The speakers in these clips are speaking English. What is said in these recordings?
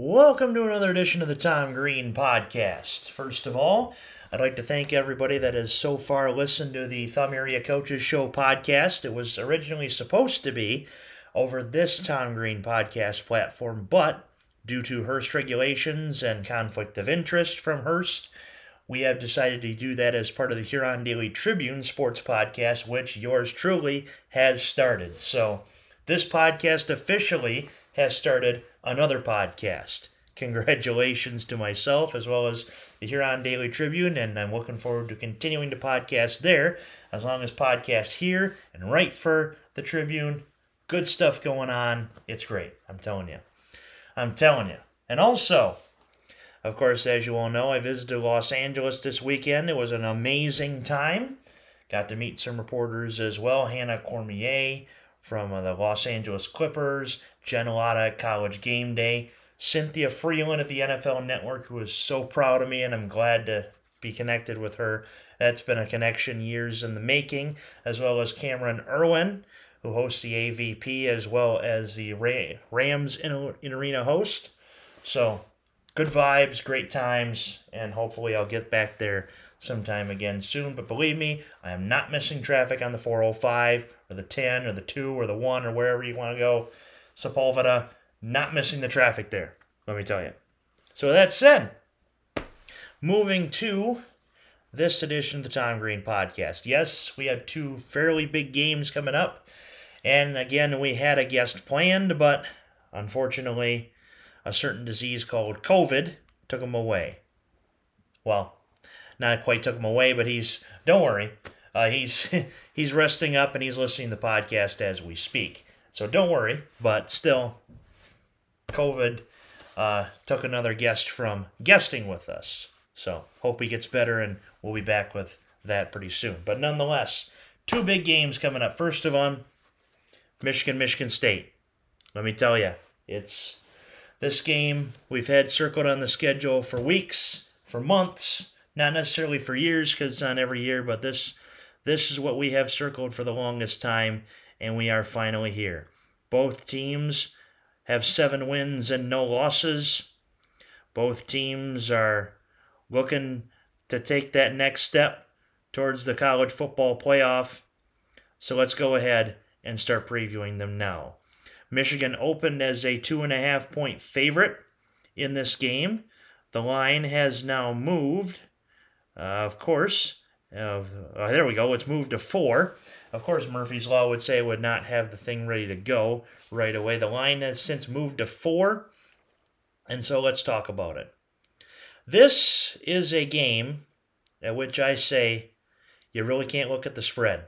Welcome to another edition of the Tom Greene Podcast. First of all, I'd like to thank everybody that has so far listened to the Thumb Area Coaches Show podcast. It was originally supposed to be over this Tom Greene podcast platform, but due to Hearst regulations and conflict of interest from Hearst, we have decided to do that as part of the Huron Daily Tribune sports podcast, which yours truly has started. So, this podcast officially has started another podcast. Congratulations to myself as well as the Huron Daily Tribune, and I'm looking forward to continuing to podcast there as long as podcast here and write for the Tribune. Good stuff going on. It's great. I'm telling you. I'm telling you. And also, of course, as you all know, I visited Los Angeles this weekend. It was an amazing time. Got to meet some reporters as well. Hannah Cormier from uh, the Los Angeles Clippers, Jen College Game Day, Cynthia Frelund at the NFL Network, who is so proud of me, and I'm glad to be connected with her. That's been a connection years in the making, as well as Camryn Irwin, who hosts the AVP, as well as the Rams in, in Arena host. So, good vibes, great times, and hopefully I'll get back there sometime again soon. But believe me, I am not missing traffic on the 405 or the 10 or the 2 or the 1 or wherever you want to go. Sepulveda, not missing the traffic there, let me tell you. So that said, moving to this edition of the Tom Greene podcast. Yes, we have two fairly big games coming up. And again, we had a guest planned, but unfortunately, a certain disease called COVID took him away. Well, not quite took him away, but he's don't worry, uh, he's he's resting up and he's listening to the podcast as we speak. So don't worry, but still, COVID uh, took another guest from guesting with us. So hope he gets better and we'll be back with that pretty soon. But nonetheless, two big games coming up. First of all, Michigan, Michigan State. Let me tell you, it's this game we've had circled on the schedule for weeks, for months not necessarily for years because it's not every year, but this this is what we have circled for the longest time, and we are finally here. Both teams have seven wins and no losses. Both teams are looking to take that next step towards the college football playoff. So let's go ahead and start previewing them now. Michigan opened as a two and a half point favorite in this game. The line has now moved uh, of course, uh, there we go. It's moved to four. Of course, Murphy's Law would say it would not have the thing ready to go right away. The line has since moved to four, and so let's talk about it. This is a game at which I say you really can't look at the spread.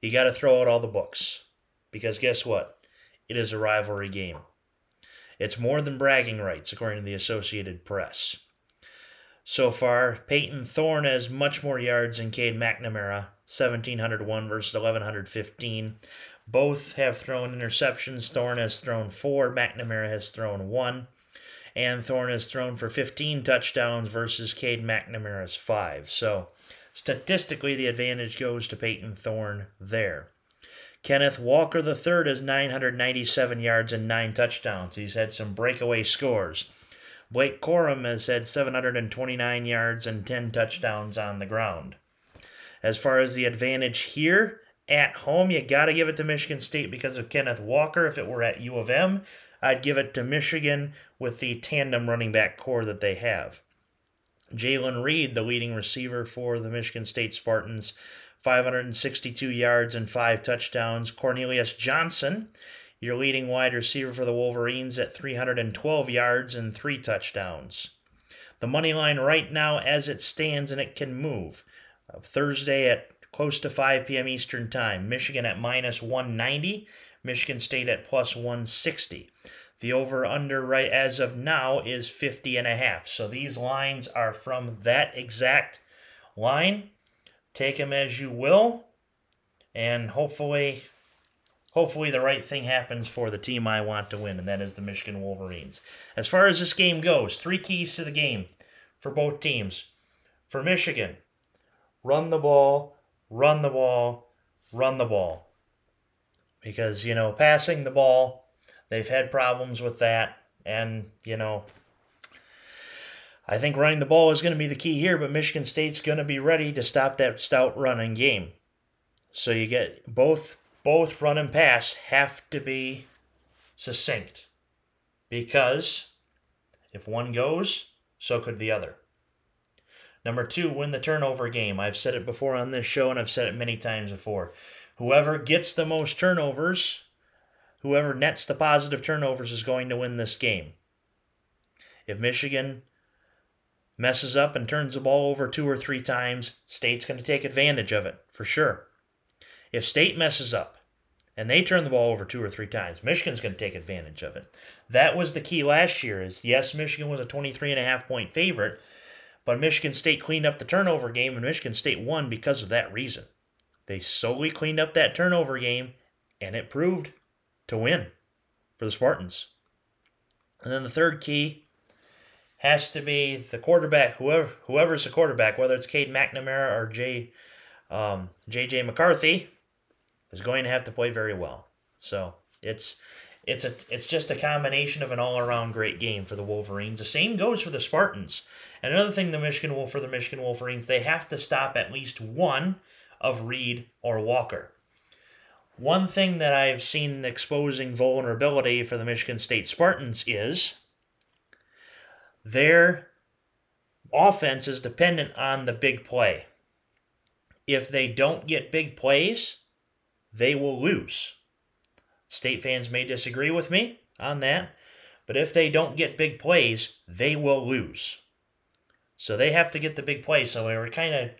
You got to throw out all the books. Because guess what? It is a rivalry game. It's more than bragging rights, according to the Associated Press so far. Payton Thorne has much more yards than Cade McNamara, 1,701 versus 1,115. Both have thrown interceptions. Thorne has thrown four, McNamara has thrown one. And Thorne has thrown for 15 touchdowns versus Cade McNamara's five. So statistically, the advantage goes to Payton Thorne there. Kenneth Walker III has 997 yards and nine touchdowns. He's had some breakaway scores. Blake Corum has had 729 yards and 10 touchdowns on the ground. As far as the advantage here at home, you got to give it to Michigan State because of Kenneth Walker. If it were at U of M, I'd give it to Michigan with the tandem running back corps that they have. Jalen Reed, the leading receiver for the Michigan State Spartans, 562 yards and five touchdowns. Cornelius Johnson your leading wide receiver for the Wolverines at 312 yards and three touchdowns. The money line right now, as it stands, and it can move. Uh, Thursday at close to 5 p.m. Eastern Time. Michigan at minus 190. Michigan State at plus 160. The over under right as of now is 50 and a half. So these lines are from that exact line. Take them as you will. And hopefully hopefully the right thing happens for the team I want to win, and that is the Michigan Wolverines. As far as this game goes, three keys to the game for both teams. For Michigan, run the ball, run the ball, run the ball. Because, you know, passing the ball, they've had problems with that. And, you know, I think running the ball is going to be the key here, but Michigan State's going to be ready to stop that stout running game. So you get both both run and pass have to be succinct because if one goes, so could the other. Number two, win the turnover game. I've said it before on this show and I've said it many times before. Whoever gets the most turnovers, whoever nets the positive turnovers, is going to win this game. If Michigan messes up and turns the ball over two or three times, State's going to take advantage of it, for sure. If State messes up and they turn the ball over two or three times, Michigan's going to take advantage of it. That was the key last year is yes, Michigan was a 23 and a half point favorite, but Michigan State cleaned up the turnover game and Michigan State won because of that reason. They solely cleaned up that turnover game and it proved to win for the Spartans. And then the third key has to be the quarterback, whoever whoever's the quarterback, whether it's Cade McNamara or J, um, JJ McCarthy, is going to have to play very well. So it's it's a it's just a combination of an all around great game for the Wolverines. The same goes for the Spartans. And another thing, the Michigan Wolf for the Michigan Wolverines, they have to stop at least one of Reed or Walker. One thing that I've seen exposing vulnerability for the Michigan State Spartans is their offense is dependent on the big play. If they don't get big plays, they will lose. State fans may disagree with me on that, but if they don't get big plays, they will lose. So they have to get the big play. So we're kind of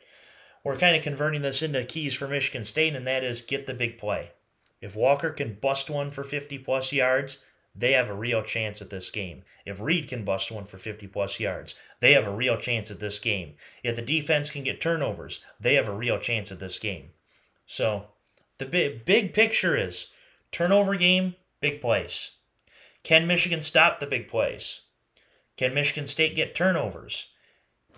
we're kind of converting this into keys for Michigan State, and that is get the big play. If Walker can bust one for 50 plus yards, they have a real chance at this game. If Reed can bust one for 50 plus yards, they have a real chance at this game. If the defense can get turnovers, they have a real chance at this game. So the big, big picture is turnover game, big plays. Can Michigan stop the big plays? Can Michigan State get turnovers?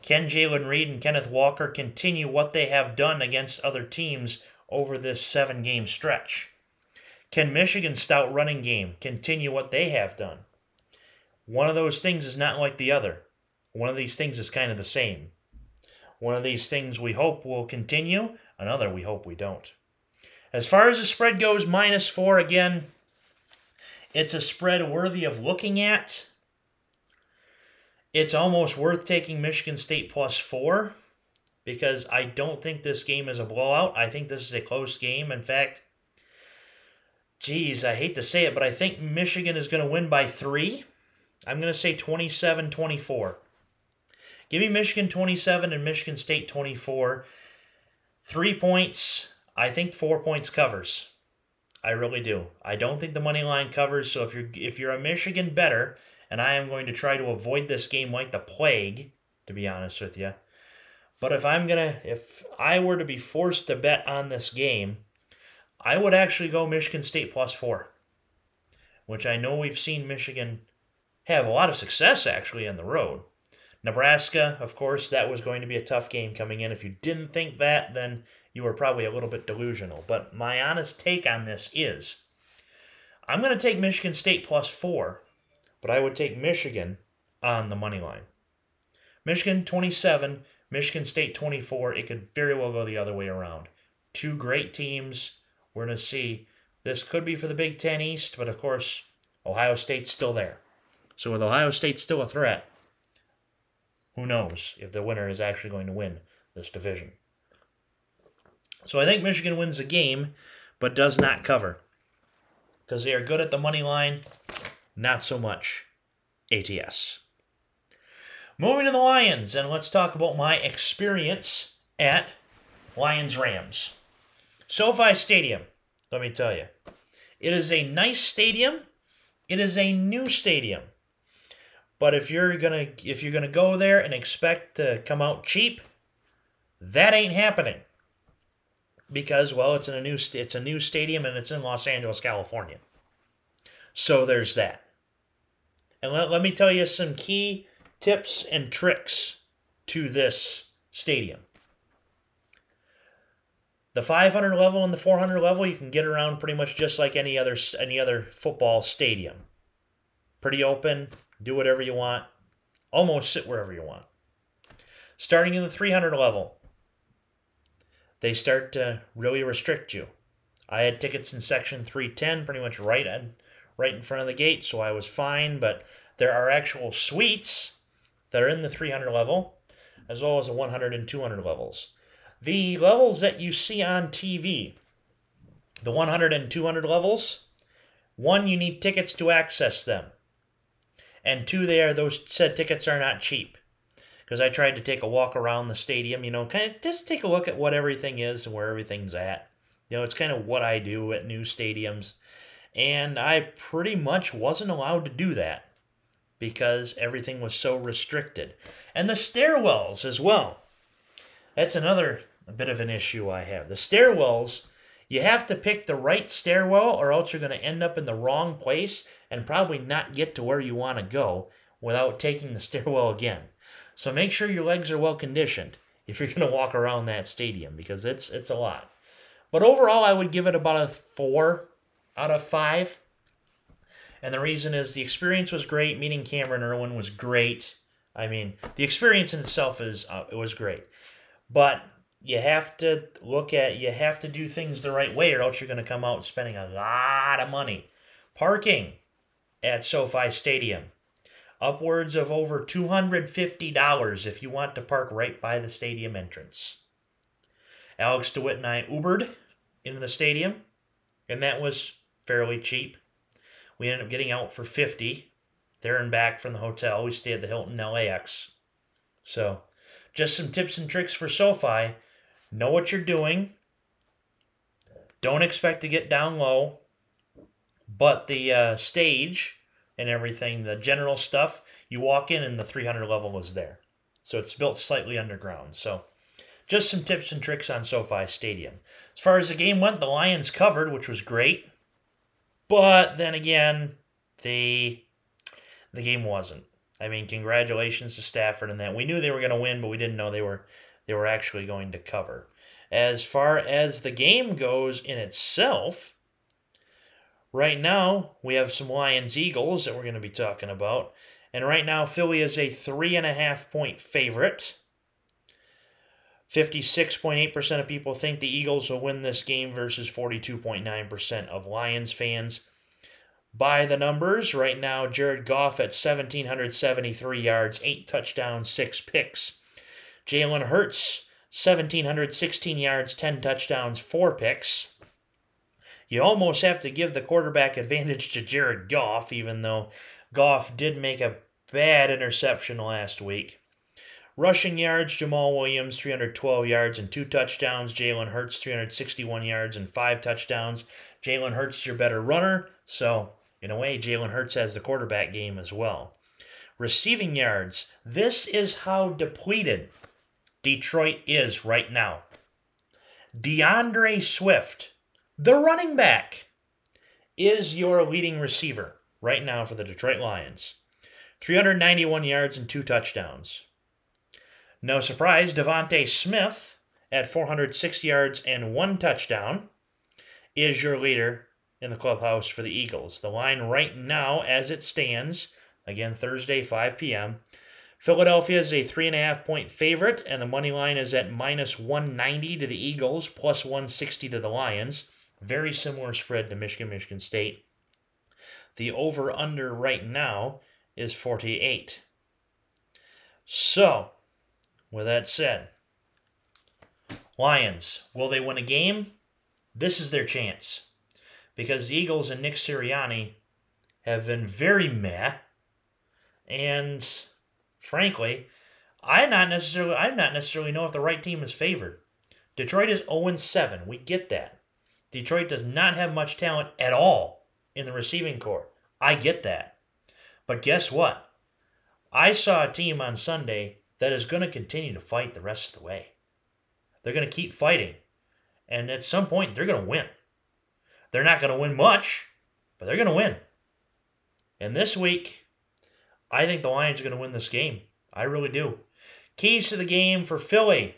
Can Jalen Reed and Kenneth Walker continue what they have done against other teams over this seven game stretch? Can Michigan's stout running game continue what they have done? One of those things is not like the other. One of these things is kind of the same. One of these things we hope will continue, another we hope we don't. As far as the spread goes, minus four again, it's a spread worthy of looking at. It's almost worth taking Michigan State plus four because I don't think this game is a blowout. I think this is a close game. In fact, geez, I hate to say it, but I think Michigan is going to win by three. I'm going to say 27 24. Give me Michigan 27 and Michigan State 24. Three points. I think four points covers. I really do. I don't think the money line covers. So if you're if you're a Michigan bettor, and I am going to try to avoid this game like the plague, to be honest with you. But if I'm gonna if I were to be forced to bet on this game, I would actually go Michigan State plus four, which I know we've seen Michigan have a lot of success actually on the road. Nebraska, of course, that was going to be a tough game coming in. If you didn't think that, then you were probably a little bit delusional. But my honest take on this is I'm going to take Michigan State plus four, but I would take Michigan on the money line. Michigan 27, Michigan State 24. It could very well go the other way around. Two great teams we're going to see. This could be for the Big Ten East, but of course, Ohio State's still there. So with Ohio State still a threat, who knows if the winner is actually going to win this division. So I think Michigan wins the game, but does not cover. Because they are good at the money line, not so much ATS. Moving to the Lions, and let's talk about my experience at Lions Rams. SoFi Stadium, let me tell you, it is a nice stadium. It is a new stadium. But if you're gonna if you're gonna go there and expect to come out cheap, that ain't happening. Because well, it's in a new it's a new stadium and it's in Los Angeles, California. So there's that. And let, let me tell you some key tips and tricks to this stadium. The 500 level and the 400 level, you can get around pretty much just like any other any other football stadium. Pretty open. Do whatever you want. Almost sit wherever you want. Starting in the 300 level, they start to really restrict you. I had tickets in section 310, pretty much right right in front of the gate, so I was fine. But there are actual suites that are in the 300 level, as well as the 100 and 200 levels. The levels that you see on TV, the 100 and 200 levels, one, you need tickets to access them. And two, there, those said tickets are not cheap. Because I tried to take a walk around the stadium, you know, kind of just take a look at what everything is and where everything's at. You know, it's kind of what I do at new stadiums. And I pretty much wasn't allowed to do that because everything was so restricted. And the stairwells as well. That's another bit of an issue I have. The stairwells, you have to pick the right stairwell or else you're going to end up in the wrong place and probably not get to where you want to go without taking the stairwell again. So make sure your legs are well conditioned if you're going to walk around that stadium because it's it's a lot. But overall, I would give it about a four out of five. And the reason is the experience was great. Meeting Camryn Irwin was great. I mean, the experience in itself is uh, it was great, but you have to look at you have to do things the right way, or else you're going to come out spending a lot of money. Parking at SoFi Stadium, upwards of over two hundred fifty dollars if you want to park right by the stadium entrance. Alex DeWitt and I Ubered into the stadium, and that was fairly cheap. We ended up getting out for 50 there and back from the hotel. We stayed at the Hilton LAX. So, just some tips and tricks for SoFi. Know what you're doing. Don't expect to get down low. But the uh, stage and everything, the general stuff, you walk in and the 300 level is there. So it's built slightly underground. So just some tips and tricks on SoFi Stadium. As far as the game went, the Lions covered, which was great. But then again, the the game wasn't. I mean, congratulations to Stafford and that. We knew they were going to win, but we didn't know they were they were actually going to cover. As far as the game goes in itself, right now we have some Lions Eagles that we're going to be talking about. And right now, Philly is a three and a half point favorite. 56.8% of people think the Eagles will win this game versus 42.9% of Lions fans. By the numbers, right now, Jared Goff at 1,773 yards, 8 touchdowns, 6 picks. Jalen Hurts, 1,716 yards, 10 touchdowns, 4 picks. You almost have to give the quarterback advantage to Jared Goff, even though Goff did make a bad interception last week. Rushing yards, Jamaal Williams, 312 yards and two touchdowns. Jalen Hurts, 361 yards and five touchdowns. Jalen Hurts is your better runner, so in a way, Jalen Hurts has the quarterback game as well. Receiving yards, this is how depleted Detroit is right now. D'Andre Swift, the running back, is your leading receiver right now for the Detroit Lions. 391 yards and two touchdowns. No surprise, DeVonta Smith at 406 yards and one touchdown is your leader in the clubhouse for the Eagles. The line right now, as it stands, again Thursday, 5 p.m. Philadelphia is a three and a half point favorite, and the money line is at minus 190 to the Eagles, plus 160 to the Lions. Very similar spread to Michigan, Michigan State. The over under right now is 48. So, with that said, Lions, will they win a game? This is their chance. Because the Eagles and Nick Sirianni have been very meh. And frankly, I not necessarily I not necessarily know if the right team is favored. Detroit is 0-7. We get that. Detroit does not have much talent at all in the receiving corps. I get that. But guess what? I saw a team on Sunday that is going to continue to fight the rest of the way. They're going to keep fighting. And at some point, they're going to win. They're not going to win much, but they're going to win. And this week, I think the Lions are going to win this game. I really do. Keys to the game for Philly.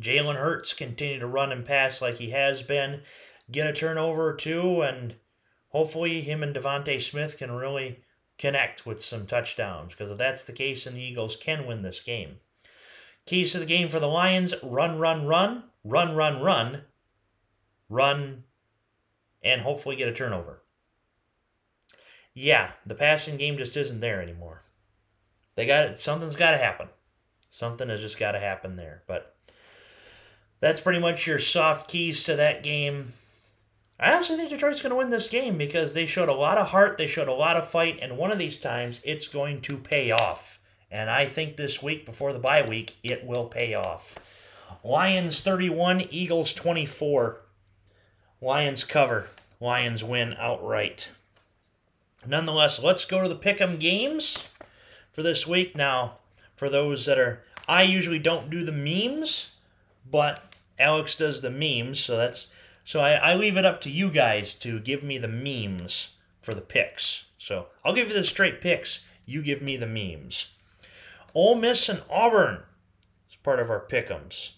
Jalen Hurts continue to run and pass like he has been. Get a turnover or two, and hopefully him and DeVonta Smith can really connect with some touchdowns because if that's the case, then the Eagles can win this game. Keys to the game for the Lions run, run, run, run, run, run, run, and hopefully get a turnover. Yeah, the passing game just isn't there anymore. They got it. Something's got to happen. Something has just got to happen there. But that's pretty much your soft keys to that game. I honestly think Detroit's going to win this game because they showed a lot of heart, they showed a lot of fight, and one of these times it's going to pay off. And I think this week before the bye week, it will pay off. Lions 31, Eagles 24. Lions cover. Lions win outright. Nonetheless, let's go to the pick'em games for this week. Now, for those that are, I usually don't do the memes, but Alex does the memes, so that's so I, I leave it up to you guys to give me the memes for the picks. So I'll give you the straight picks. You give me the memes. Ole Miss and Auburn is part of our pick'ems.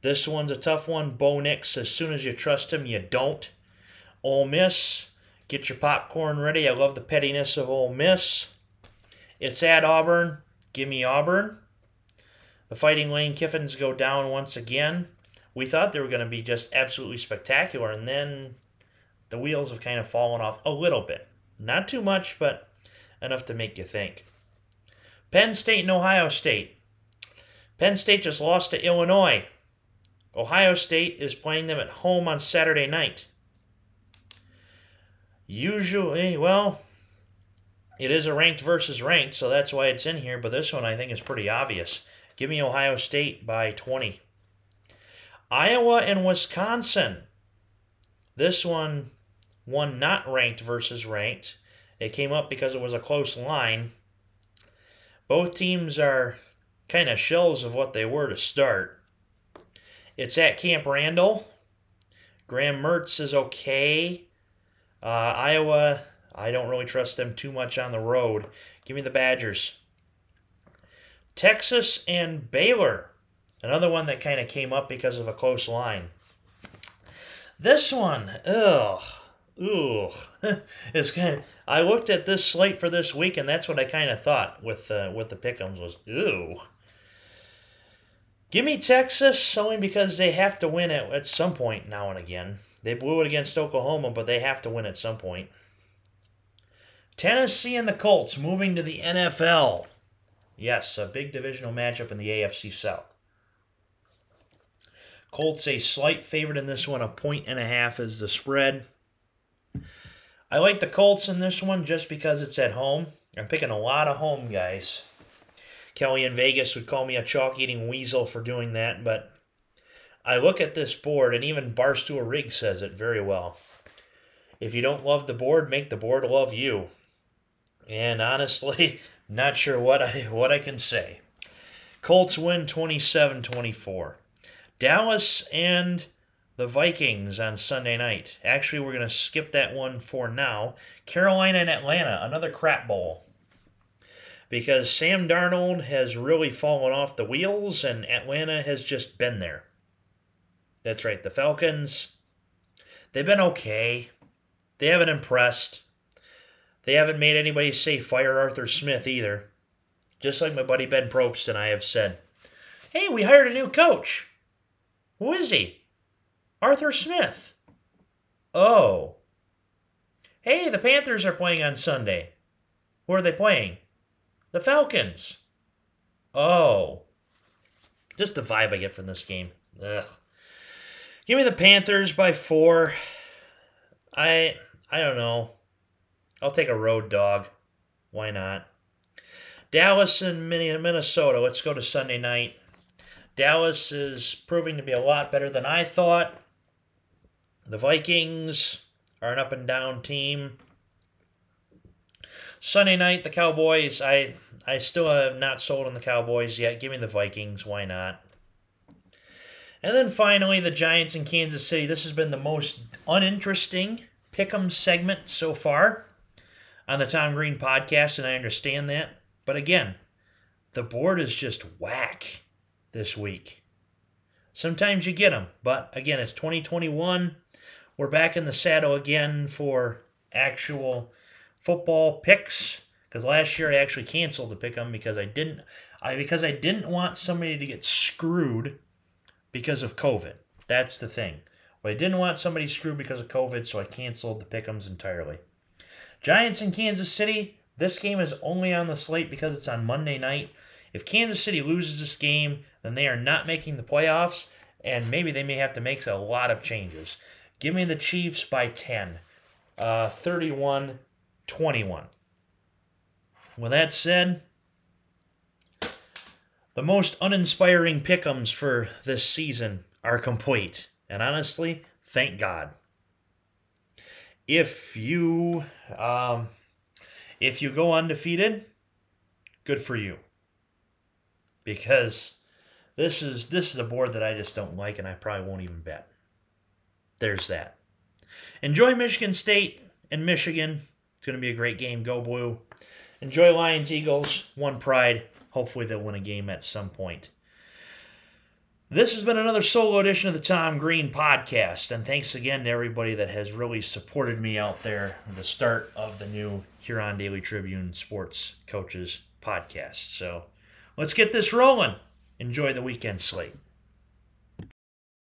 This one's a tough one. Bo Nix, as soon as you trust him, you don't. Ole Miss, get your popcorn ready. I love the pettiness of Ole Miss. It's at Auburn. Give me Auburn. The Fighting Lane Kiffins go down once again we thought they were going to be just absolutely spectacular, and then the wheels have kind of fallen off a little bit. Not too much, but enough to make you think. Penn State and Ohio State. Penn State just lost to Illinois. Ohio State is playing them at home on Saturday night. Usually, well, it is a ranked versus ranked, so that's why it's in here, but this one I think is pretty obvious. Give me Ohio State by 20. Iowa and Wisconsin. This one, one not ranked versus ranked. It came up because it was a close line. Both teams are kind of shells of what they were to start. It's at Camp Randall. Graham Mertz is okay. Uh, Iowa, I don't really trust them too much on the road. Give me the Badgers. Texas and Baylor. Another one that kind of came up because of a close line. This one, ugh, ugh, is kind. I looked at this slate for this week, and that's what I kind of thought with uh, with the pickums was ooh. Give me Texas only because they have to win it at some point now and again. They blew it against Oklahoma, but they have to win at some point. Tennessee and the Colts moving to the NFL. Yes, a big divisional matchup in the AFC South. Colts a slight favorite in this one. A point and a half is the spread. I like the Colts in this one just because it's at home. I'm picking a lot of home guys. Kelly in Vegas would call me a chalk eating weasel for doing that, but I look at this board, and even Barstool Rig says it very well. If you don't love the board, make the board love you. And honestly, not sure what I what I can say. Colts win 27-24. Dallas and the Vikings on Sunday night. Actually, we're going to skip that one for now. Carolina and Atlanta, another crap bowl. Because Sam Darnold has really fallen off the wheels and Atlanta has just been there. That's right, the Falcons, they've been okay. They haven't impressed. They haven't made anybody say fire Arthur Smith either. Just like my buddy Ben Probst and I have said. Hey, we hired a new coach. Who is he? Arthur Smith. Oh. Hey, the Panthers are playing on Sunday. Who are they playing? The Falcons. Oh. Just the vibe I get from this game. Ugh. Give me the Panthers by four. I I don't know. I'll take a road dog. Why not? Dallas and Minnesota. Let's go to Sunday night. Dallas is proving to be a lot better than I thought. The Vikings are an up and down team. Sunday night, the Cowboys. I I still have not sold on the Cowboys yet. Give me the Vikings. Why not? And then finally, the Giants in Kansas City. This has been the most uninteresting pick'em segment so far on the Tom Greene podcast, and I understand that. But again, the board is just whack this week. Sometimes you get them, but again, it's 2021. We're back in the saddle again for actual football picks. Because last year I actually canceled the pick 'em because I didn't I because I didn't want somebody to get screwed because of COVID. That's the thing. But I didn't want somebody screwed because of COVID, so I canceled the pick'ems entirely. Giants in Kansas City. This game is only on the slate because it's on Monday night. If Kansas City loses this game, then they are not making the playoffs, and maybe they may have to make a lot of changes. Give me the Chiefs by 10, uh, 31 21. With that said, the most uninspiring pickums for this season are complete. And honestly, thank God. If you um, if you go undefeated, good for you. Because this is this is a board that I just don't like and I probably won't even bet. There's that. Enjoy Michigan State and Michigan. It's going to be a great game. Go blue. Enjoy Lions Eagles. One pride. Hopefully they'll win a game at some point. This has been another solo edition of the Tom Greene podcast, and thanks again to everybody that has really supported me out there at the start of the new Huron Daily Tribune Sports Coaches podcast. So let's get this rolling. Enjoy the weekend slate.